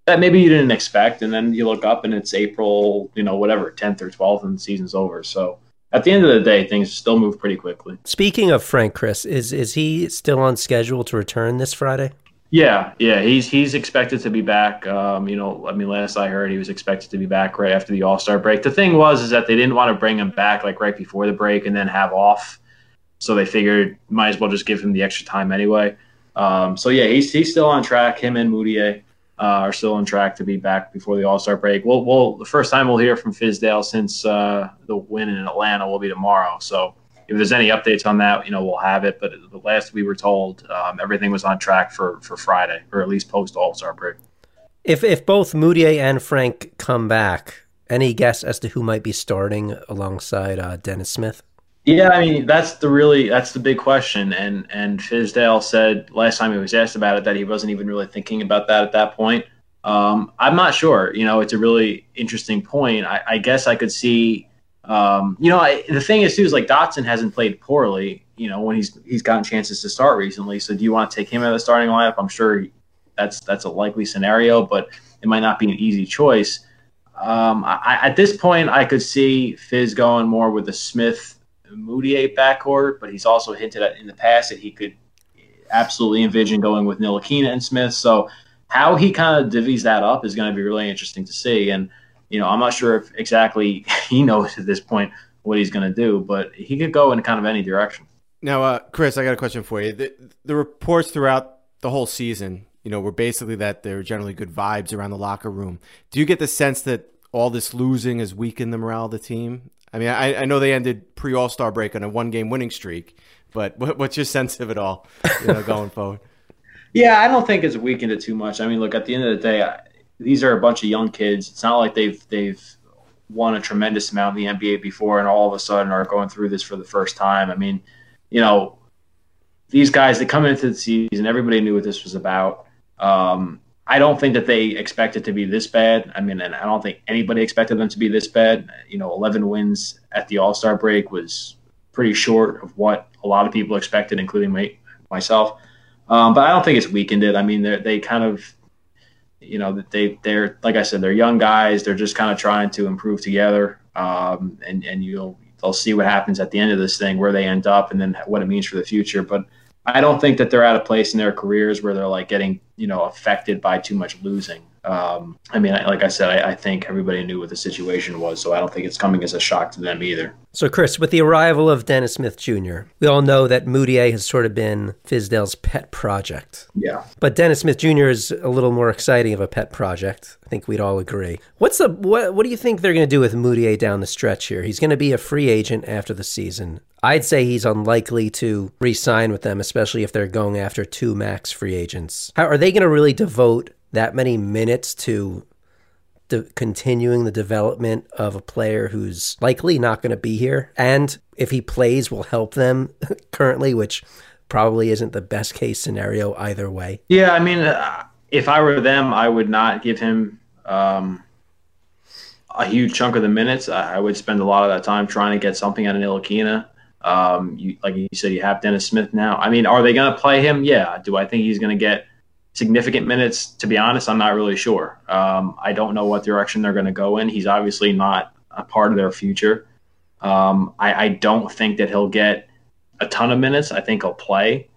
that maybe you didn't expect, and then you look up and it's April, you know, whatever, 10th or 12th, and the season's over. So at the end of the day, things still move pretty quickly. Speaking of Frank, Chris, is is he still on schedule to return this Friday? Yeah, yeah, he's he's expected to be back. Um, you know, I mean, last I heard, he was expected to be back right after the All Star break. The thing was, is that they didn't want to bring him back like right before the break and then have off, so they figured might as well just give him the extra time anyway. Um, so yeah, he's he's still on track. Him and Mudiay uh, are still on track to be back before the All Star break. We'll, we'll the first time we'll hear from Fizdale since uh, the win in Atlanta will be tomorrow. So if there's any updates on that, you know we'll have it. But the last we were told, um, everything was on track for for Friday or at least post All Star break. If if both Mudiay and Frank come back, any guess as to who might be starting alongside uh, Dennis Smith? Yeah, I mean that's the really that's the big question, and and Fizdale said last time he was asked about it that he wasn't even really thinking about that at that point. Um, I'm not sure. You know, it's a really interesting point. I, I guess I could see. Um, you know, I, the thing is too is like Dotson hasn't played poorly. You know, when he's he's gotten chances to start recently. So do you want to take him out of the starting lineup? I'm sure that's that's a likely scenario, but it might not be an easy choice. Um, I, at this point, I could see Fizz going more with the Smith Mudiay backcourt, but he's also hinted at in the past that he could absolutely envision going with Ntilikina and Smith. So how he kind of divvies that up is going to be really interesting to see. And you know, I'm not sure if exactly he knows at this point what he's going to do, but he could go in kind of any direction. Now, uh, Chris, I got a question for you. The, the reports throughout the whole season, you know, were basically that there are generally good vibes around the locker room. Do you get the sense that all this losing has weakened the morale of the team? I mean, I, I know they ended pre All Star break on a one game winning streak, but what, what's your sense of it all, you know, going forward? Yeah, I don't think it's weakened it too much. I mean, look, at the end of the day, I, these are a bunch of young kids. It's not like they've they've won a tremendous amount in the NBA before, and all of a sudden are going through this for the first time. I mean, you know, these guys they come into the season, everybody knew what this was about. Um, I don't think that they expect it to be this bad. I mean, and I don't think anybody expected them to be this bad. You know, 11 wins at the All Star break was pretty short of what a lot of people expected, including me, myself. Um, but I don't think it's weakened it. I mean, they kind of, you know, they they're like I said, they're young guys. They're just kind of trying to improve together, um, and and you'll they'll see what happens at the end of this thing, where they end up, and then what it means for the future. But I don't think that they're at a place in their careers where they're like getting, you know, affected by too much losing. Um, I mean, like I said, I, I, think everybody knew what the situation was, so I don't think it's coming as a shock to them either. So, Chris, with the arrival of Dennis Smith Jr., we all know that Mudiay has sort of been Fizdale's pet project. Yeah. But Dennis Smith Jr. is a little more exciting of a pet project. I think we'd all agree. What's the what? What do you think they're going to do with Mudiay down the stretch here? He's going to be a free agent after the season. I'd say he's unlikely to re-sign with them, especially if they're going after two max free agents. How are they going to really devote that many minutes to de- continuing the development of a player who's likely not going to be here, and if he plays, will help them currently, which probably isn't the best case scenario either way. Yeah, I mean, uh, if I were them, I would not give him. Um, a huge chunk of the minutes, I, would spend a lot of that time trying to get something out of Ntilikina. Um, you, like you said, you have Dennis Smith now. I mean, are they going to play him? Yeah. Do I think he's going to get significant minutes? To be honest, I'm not really sure. Um, I don't know what direction they're going to go in. He's obviously not a part of their future. Um, I, I, don't think that he'll get a ton of minutes. I think he'll play.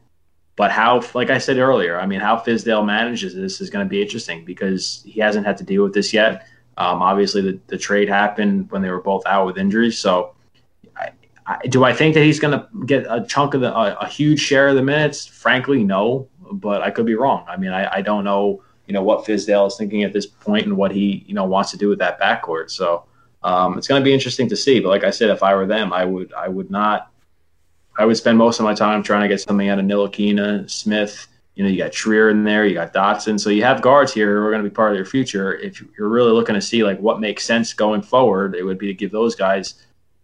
But how, like I said earlier, I mean, how Fizdale manages this is going to be interesting because he hasn't had to deal with this yet. Um, obviously, the, the trade happened when they were both out with injuries. So do I think that he's going to get a chunk of the a, a, huge share of the minutes? Frankly, no. But I could be wrong. I mean, I, I don't know. You know what Fizdale is thinking at this point and what he you know wants to do with that backcourt. So um, it's going to be interesting to see. But like I said, if I were them, I would I would not. I would spend most of my time trying to get something out of Ntilikina, Smith. You know, you got Trier in there, you got Dotson. So you have guards here who are going to be part of your future. If you're really looking to see like what makes sense going forward, it would be to give those guys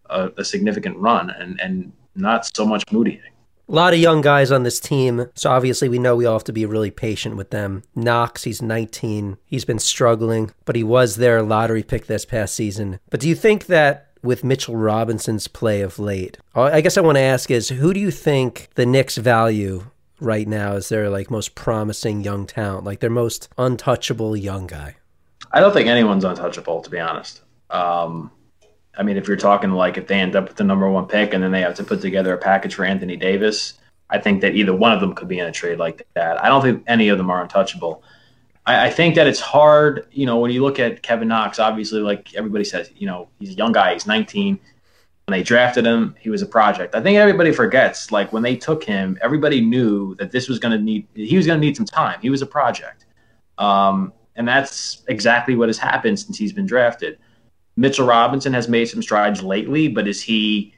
a, a significant run and and not so much Mudiay. A lot of young guys on this team, so obviously we know we all have to be really patient with them. Knox, he's 19. He's been struggling, but he was their lottery pick this past season. But do you think that with Mitchell Robinson's play of late, I guess I want to ask is who do you think the Knicks value right now as their like most promising young talent, like their most untouchable young guy? I don't think anyone's untouchable, to be honest. Um, I mean, if you're talking like if they end up with the number one pick and then they have to put together a package for Anthony Davis, I think that either one of them could be in a trade like that. I don't think any of them are untouchable. I, I think that it's hard, you know, when you look at Kevin Knox, obviously, like everybody says, you know, he's a young guy, he's 19. When they drafted him, he was a project. I think everybody forgets, like when they took him, everybody knew that this was going to need, he was going to need some time. He was a project. Um, and that's exactly what has happened since he's been drafted. Mitchell Robinson has made some strides lately, but is he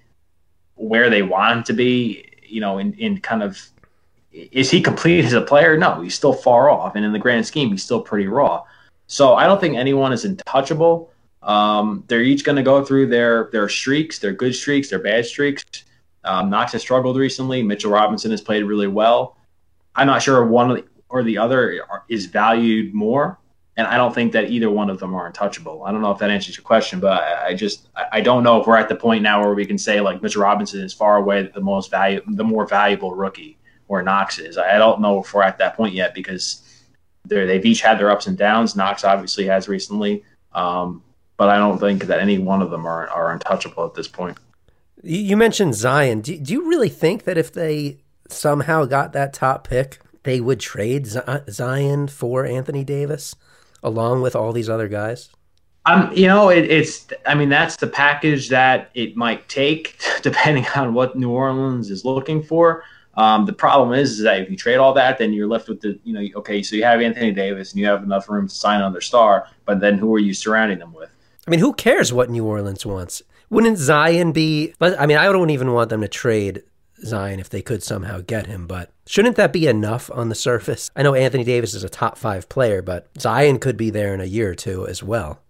where they want him to be? You know, in, in kind of is he complete as a player? No, he's still far off, and in the grand scheme, he's still pretty raw. So I don't think anyone is untouchable. Um, they're each going to go through their their streaks, their good streaks, their bad streaks. Um, Knox has struggled recently. Mitchell Robinson has played really well. I'm not sure one or the other is valued more and I don't think that either one of them are untouchable. I don't know if that answers your question, but I, I just I don't know if we're at the point now where we can say like Mitch Robinson is far away the most value the more valuable rookie or Knox is. I don't know if we're at that point yet because they they've each had their ups and downs. Knox obviously has recently, um, but I don't think that any one of them are are untouchable at this point. You mentioned Zion. Do, do you really think that if they somehow got that top pick, they would trade Zion for Anthony Davis? Along with all these other guys? Um, you know, it, it's. I mean, that's the package that it might take, depending on what New Orleans is looking for. Um, the problem is, is that if you trade all that, then you're left with the, you know, okay, so you have Anthony Davis and you have enough room to sign another star, but then who are you surrounding them with? I mean, who cares what New Orleans wants? Wouldn't Zion be? I mean, I don't even want them to trade Zion if they could somehow get him, but shouldn't that be enough on the surface? I know Anthony Davis is a top five player, but Zion could be there in a year or two as well.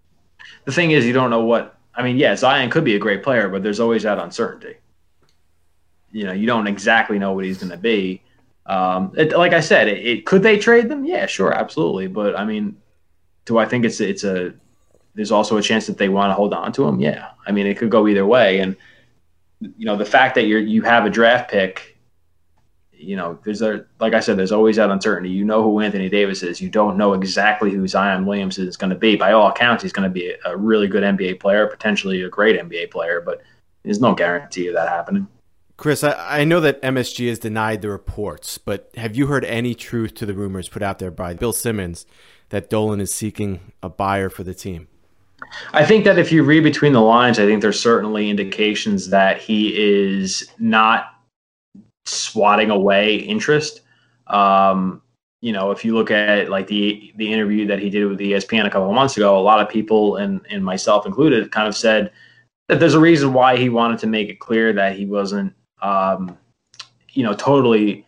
The thing is, you don't know what. I mean, yeah, Zion could be a great player, but there's always that uncertainty. You know, you don't exactly know what he's going to be. Um, it, like I said, it, it, could they trade them? Yeah, sure, absolutely. But I mean, do I think it's it's a? There's also a chance that they want to hold on to him. Yeah, I mean, it could go either way, and you know the fact that you're you have a draft pick you know there's a like i said there's always that uncertainty. You know who anthony davis is. You don't know exactly who zion williams is going to be. By all accounts he's going to be a really good nba player potentially a great nba player but there's no guarantee of that happening. Chris I, I know that msg has denied the reports but have you heard any truth to the rumors put out there by bill simmons that dolan is seeking a buyer for the team I think that if you read between the lines, I think there's certainly indications that he is not swatting away interest. Um, you know, if you look at like the the interview that he did with ESPN a couple of months ago, a lot of people and and myself included kind of said that there's a reason why he wanted to make it clear that he wasn't, um, you know, totally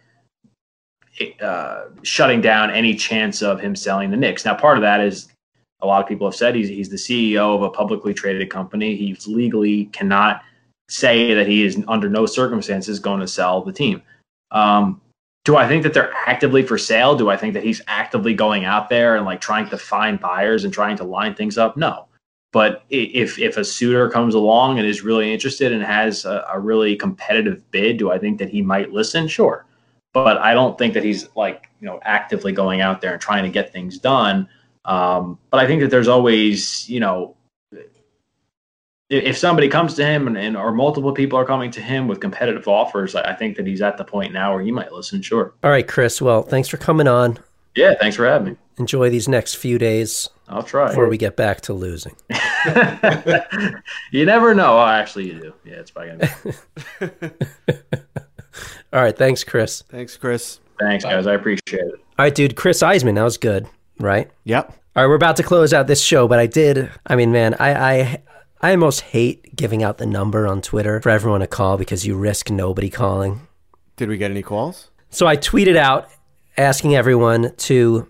uh, shutting down any chance of him selling the Knicks. Now, part of that is a lot of people have said he's he's the CEO of a publicly traded company. He legally cannot say that he is under no circumstances going to sell the team. Um, do I think that they're actively for sale? Do I think that he's actively going out there and like trying to find buyers and trying to line things up? No. But if if a suitor comes along and is really interested and has a, a really competitive bid, do I think that he might listen? Sure. But I don't think that he's like, you know, actively going out there and trying to get things done. Um, but I think that there's always, you know, if somebody comes to him and, and, or multiple people are coming to him with competitive offers, I think that he's at the point now where he might listen. Sure. All right, Chris. Well, thanks for coming on. Yeah, thanks for having me. Enjoy these next few days. I'll try before we get back to losing. you never know. Oh, actually, you do. Yeah, it's probably gonna be. All right, thanks, Chris. Thanks, Chris. Thanks, guys. I appreciate it. All right, dude, Chris Iseman, that was good, right? Yep. All right, we're about to close out this show, but I did. I mean, man, I I I almost hate giving out the number on Twitter for everyone to call because you risk nobody calling. Did we get any calls? So I tweeted out asking everyone to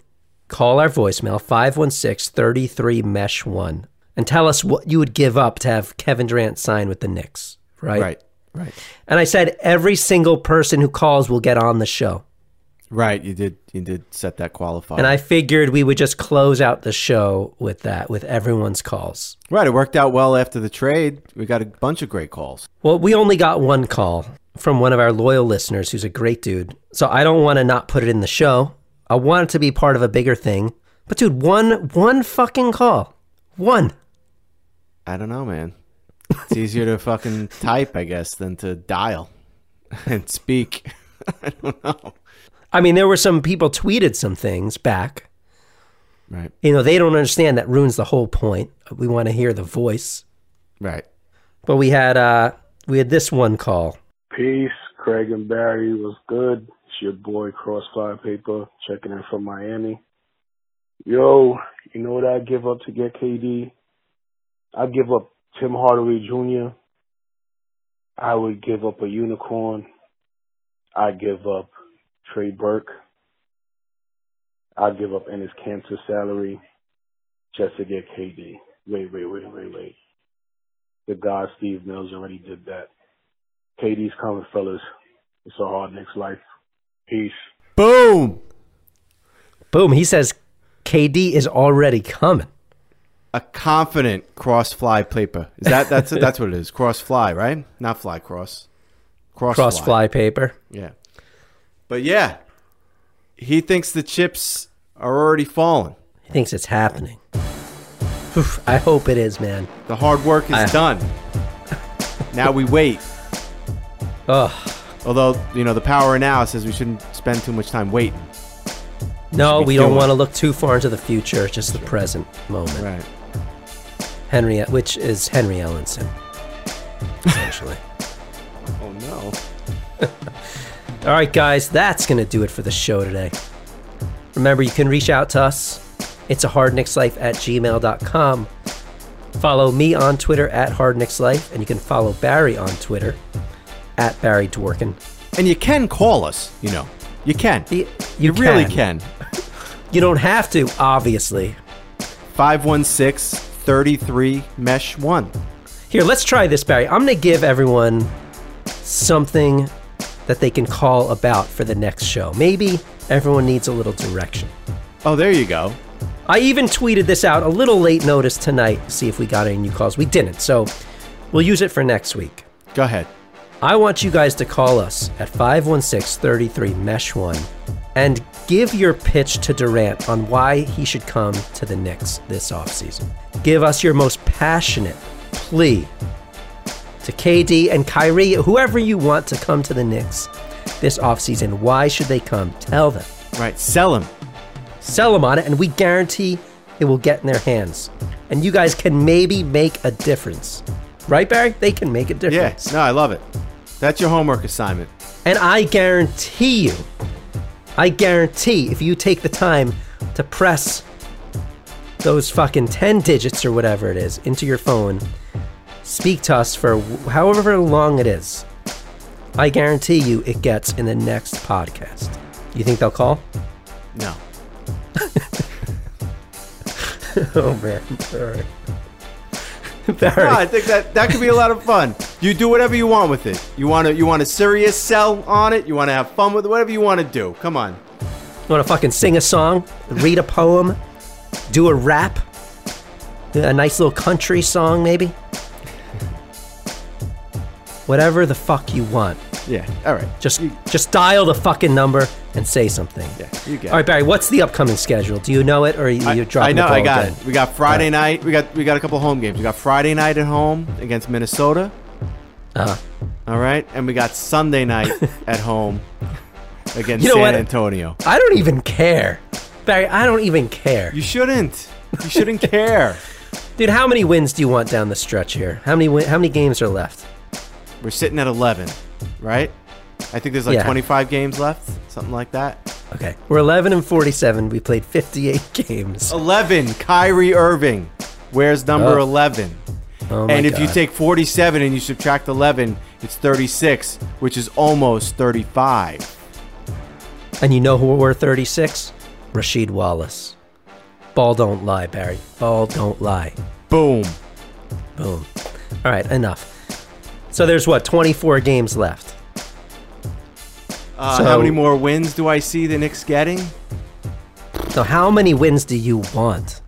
call our voicemail 516-33-MESH1 and tell us what you would give up to have Kevin Durant sign with the Knicks, right? Right. Right. And I said every single person who calls will get on the show. Right. You did. You did set that qualifier. And I figured we would just close out the show with that, with everyone's calls. right. It worked out well after the trade. We got a bunch of great calls. Well, we only got one call from one of our loyal listeners who's a great dude. So I don't want to not put it in the show. I want it to be part of a bigger thing. But dude, one one fucking call. One. I don't know, man. It's easier to fucking type, I guess, than to dial and speak. I don't know. I mean, there were some people tweeted some things back. Right. You know, they don't understand that ruins the whole point. We want to hear the voice. Right. But we had uh we had this one call. Peace, Craig and Barry was good. It's your boy Crossfire Paper checking in from Miami. Yo, you know what I'd give up to get KD? I'd give up Tim Hardaway Jr. I would give up a unicorn. I'd give up Trey Burke. I'd give up Enes Kanter salary just to get KD. Wait, wait, wait, wait, wait. The guy Steve Mills already did that. KD's coming, fellas. It's a hard Knicks life. Peace. Boom. Boom, he says KD is already coming. A confident cross fly paper. Is that that's that's what it is? Cross fly, right? Not fly cross. Cross, Cross fly paper. Yeah. But yeah, he thinks the chips are already falling. He thinks it's happening. Oof, I hope it is, man. The hard work is I- done. now we wait. Ugh. Although, you know, the power now says we shouldn't spend too much time waiting. No, Should we don't want to look too far into the future, just the present moment. Right. Henry, which is Henry Ellenson, essentially. Oh no. All right, guys, that's going to do it for the show today. Remember, you can reach out to us. It's a hardnickslife at gmail.com. Follow me on Twitter at hardnickslife, and you can follow Barry on Twitter at Barry Dworkin. And you can call us, you know. You can. You, You, really can. You don't have to, obviously. 516 33 mesh 1. Here, let's try this, Barry. I'm going to give everyone something that they can call about for the next show. Maybe everyone needs a little direction. Oh, there you go. I even tweeted this out a little late notice tonight to see if we got any new calls. We didn't, so we'll use it for next week. Go ahead. I want you guys to call us at 516 33 Mesh 1 and give your pitch to Durant on why he should come to the Knicks this offseason. Give us your most passionate plea to KD and Kyrie, whoever you want to come to the Knicks this offseason. Why should they come? Tell them. Right. Sell them. Sell them on it, and we guarantee it will get in their hands. And you guys can maybe make a difference. Right, Barry? They can make a Yeah. difference. No, I love it. That's your homework assignment. And I guarantee you, I guarantee if you take the time to press those fucking 10 digits or whatever it is into your phone, speak to us for however long it is, I guarantee you it gets in the next podcast. You think they'll call? No. oh, man. All right. No, I think that that could be a lot of fun. You do whatever you want with it. You want to you want a serious sell on it. You want to have fun with it. Whatever you want to do. Come on. You want to fucking sing a song, read a poem, do a rap, a nice little country song, maybe? Whatever the fuck you want. Yeah. All right. Just just dial the fucking number and say something. Yeah. You get. All right, Barry, what's the upcoming schedule? Do you know it or are you, I, you're dropping I know. I got again? it. We got Friday night. We got we got a couple home games. We got Friday night at home against Minnesota. Uh, All right, and we got Sunday night at home against You know San what? Antonio. I don't even care. Barry, I don't even care. You shouldn't. You shouldn't care. Dude, how many wins do you want down the stretch here? How many win- how many games are left? We're sitting at 11, right? I think there's like Yeah. 25 games left, something like that. Okay. We're 11 and 47. We played 58 games. 11, Kyrie Irving. Where's number Oh. 11? Oh my and if you take 47 and you subtract 11, it's 36, which is almost 35. And you know who we're 36? Rasheed Wallace. Ball don't lie, Barry. Ball don't lie. Boom. Boom. All right, enough. So there's what, 24 games left? Uh, So- how many more wins do I see the Knicks getting? So how many wins do you want?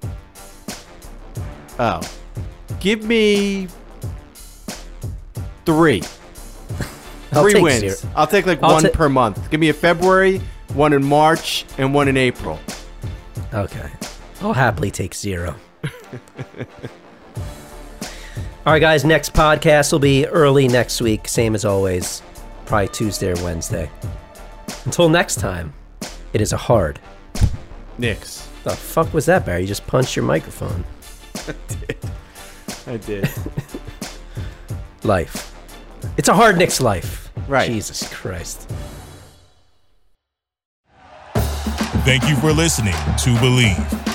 Oh. Give me three. I'll three wins. zero. I'll take like I'll one ta- per month. Give me a February, one in March, and one in April. Okay. I'll happily take zero. All right, guys, next podcast will be early next week, same as always. Probably Tuesday or Wednesday. Until next time, it is a hard. Knicks. The fuck was that, Barry? You just punched your microphone. I did. I did. life. It's a hard Knicks life. Right. Jesus Christ. Thank you for listening to Bleav.